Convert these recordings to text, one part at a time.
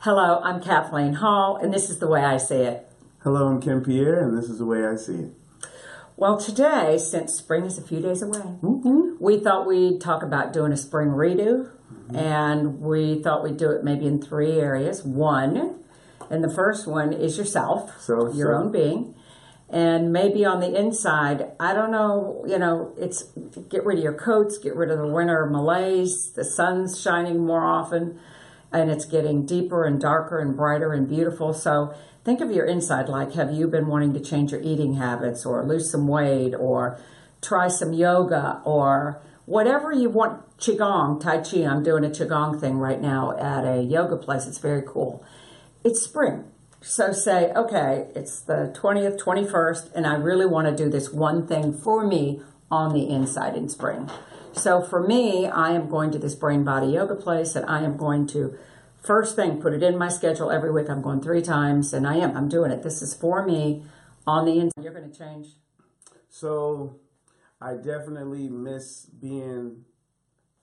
Hello, I'm Kathleen Hall, and this is the way I see it. Hello, I'm Ken Pierre, and this is the way I see it. Well, today, since spring is a few days away, Mm-hmm. we thought we'd talk about doing a spring redo, and we thought we'd do it maybe in three areas. One, and the first one is yourself, So- your so- own being. And maybe on the inside, I don't know, you know, it's get rid of your coats, get rid of the winter malaise, the sun's shining more often, and it's getting deeper and darker and brighter and beautiful. So think of your inside like have you been wanting to change your eating habits or lose some weight or try some yoga or whatever you want? Qigong tai chi i'm doing a qigong thing right now at a yoga place. It's very cool. It's spring. So say okay it's the 20th 21st and i really want to do this one thing for me on the inside in spring so for me i am going to this brain body yoga place and i am going to first thing put it in my schedule every week i'm going three times and i am i'm doing it this is for me on the inside you're going to change So, I definitely miss being.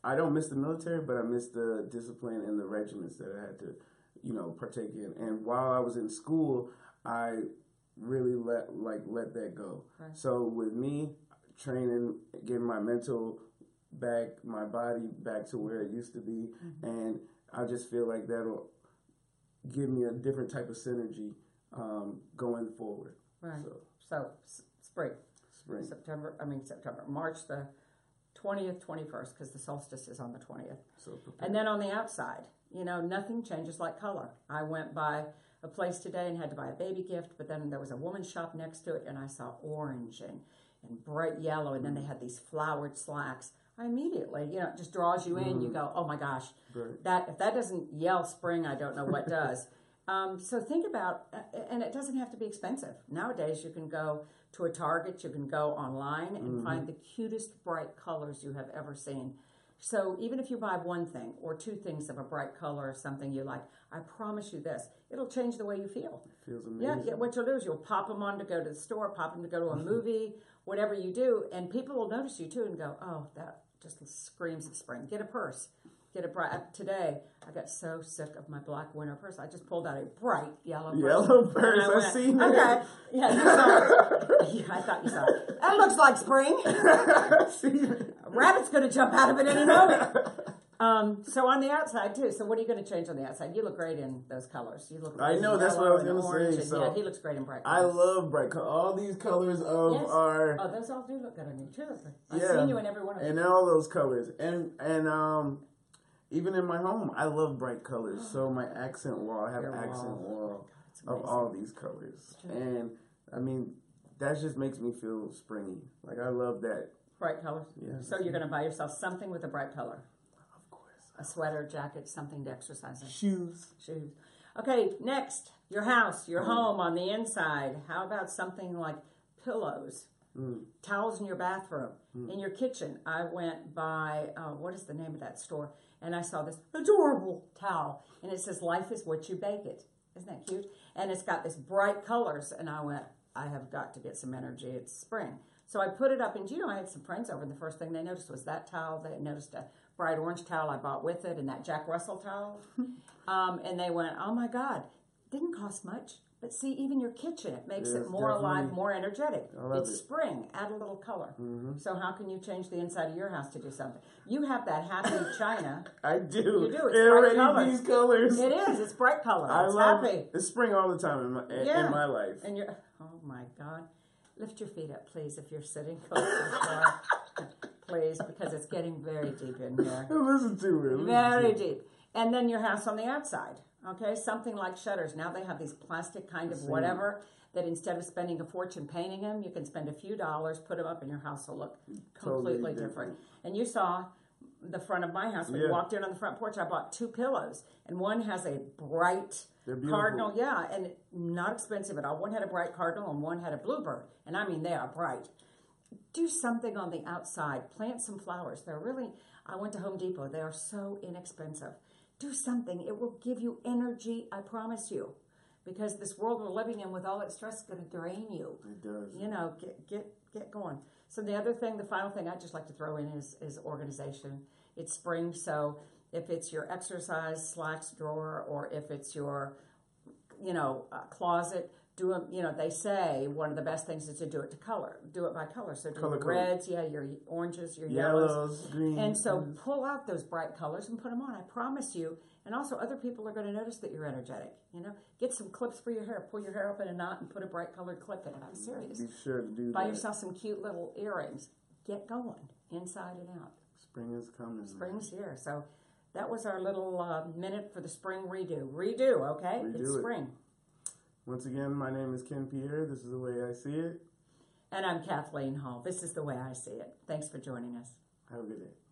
I don't miss the military, but I miss the discipline and the regiments that I had to, you know, partake in. And while I was in school, I really let like let that go. So with me training, getting my mental back, my body back to where it used to be, and I just feel like that'll give me a different type of synergy um, going forward. right So so s- spring spring. September, I mean September, March the 20th, 21st, because the solstice is on the 20th. So. And then on the outside, you know, nothing changes like color. I went by a place today and had to buy a baby gift, but then there was a woman's shop next to it, and I saw orange and, and bright yellow, and then they mm. had these flowered slacks. I immediately, you know, it just draws you in. You mm. go, oh my gosh, Right. that if that doesn't yell spring, I don't know what does. Um, so think about, and it doesn't have to be expensive. Nowadays, you can go to a Target, you can go online and mm-hmm. find the cutest bright colors you have ever seen. So even if you buy one thing or two things of a bright color or something you like, I promise you this, it'll change the way you feel. Feels Yeah, amazing. yeah, what you'll do is you'll pop them on to go to the store, pop them to go to a movie, whatever you do, and people will notice you too and go, oh, that just screams of spring. Get a purse. Get bright. Today, I got so sick of my black winter purse. I just pulled out a bright yellow purse. Yellow purse, I seen Okay, yeah, you saw it. yeah, I thought you saw it. That looks like spring. See? Rabbit's going to jump out of it any moment. Um, so on the outside too. So what are you going to change on the outside? You look great in those colors. You look. I know, that's what I was gonna say, so yeah, he looks great in bright. I love bright colors. All these colors of Yes. our Oh, those all do look good on you too. I've yeah, seen you in every one of them. and all those colors, and and um, even in my home, I love bright colors. So oh. my accent wall, I have Your accent wall. wall oh It's of all these colors, and I mean that just makes me feel springy. Like I love that. Bright colors. Yes. So you're going to buy yourself something with a bright color. Of course. A sweater, jacket, something to exercise in. Shoes. Shoes. Okay, next, your house, your mm. home on the inside. How about something like pillows, towels in your bathroom, in your kitchen? I went by, uh, what is the name of that store? And I saw this adorable towel, and it says, Life is what you bake it. Isn't that cute? And it's got this bright colors, and I went, I have got to get some energy. It's spring. So I put it up, and you know, I had some friends over, and the first thing they noticed was that towel. They noticed a bright orange towel I bought with it, and that Jack Russell towel. Um, and they went, "Oh my God, didn't cost much." But see, even your kitchen, it makes Yes, it more alive, definitely. more energetic. I love It's it. Mm-hmm. spring. Add a little color. So how can you change the inside of your house to do something? You have that happy china. I do. You do, it's It bright already colors. these colors. It is. It's bright color. I it's love happy. It's spring all the time in my in- Yeah. my life. And you're. Oh my God. Lift your feet up, please, if you're sitting close to the please, because it's getting very deep in here. Listen to it. listen Very to it. deep. And then your house on the outside. Okay, something like shutters. Now they have these plastic kind of whatever that instead of spending a fortune painting them, you can spend a few dollars, put them up, and your house will look Totally completely different. different. And you saw the front of my house when you Yeah. walked in on the front porch. I bought two pillows, and one has a bright cardinal, yeah, and not expensive at all. One had a bright cardinal, and one had a bluebird, and I mean they are bright do something on the outside. Plant some flowers. They're really, I went to Home Depot. They are so inexpensive. Do something. It will give you energy, I promise you. Because this world we're living in with all its stress is going to drain you. It does. You know, get get get going. So the other thing, the final thing I'd just like to throw in is is organization. It's spring, so if it's your exercise slacks drawer or if it's your, you know, uh, closet, do them. You know, they say one of the best things is to do it to color. Do it by color. So do Color your reds, yeah, your oranges, your yellows. Yellows, greens. And so pull out those bright colors and put them on. I promise you. And also, other people are going to notice that you're energetic. You know, get some clips for your hair. Pull your hair up in a knot and put a bright colored clip in it. I'm serious. be sure to do that. Buy that. yourself some cute little earrings. Get going, inside and out. Spring is coming. man. Spring's here. So that was our little uh, minute for the spring redo. Redo, okay? Redo it's it. Once again, my name is Ken Pierre. This is the way I see it. And I'm Kathleen Hall. This is the way I see it. Thanks for joining us. Have a good day.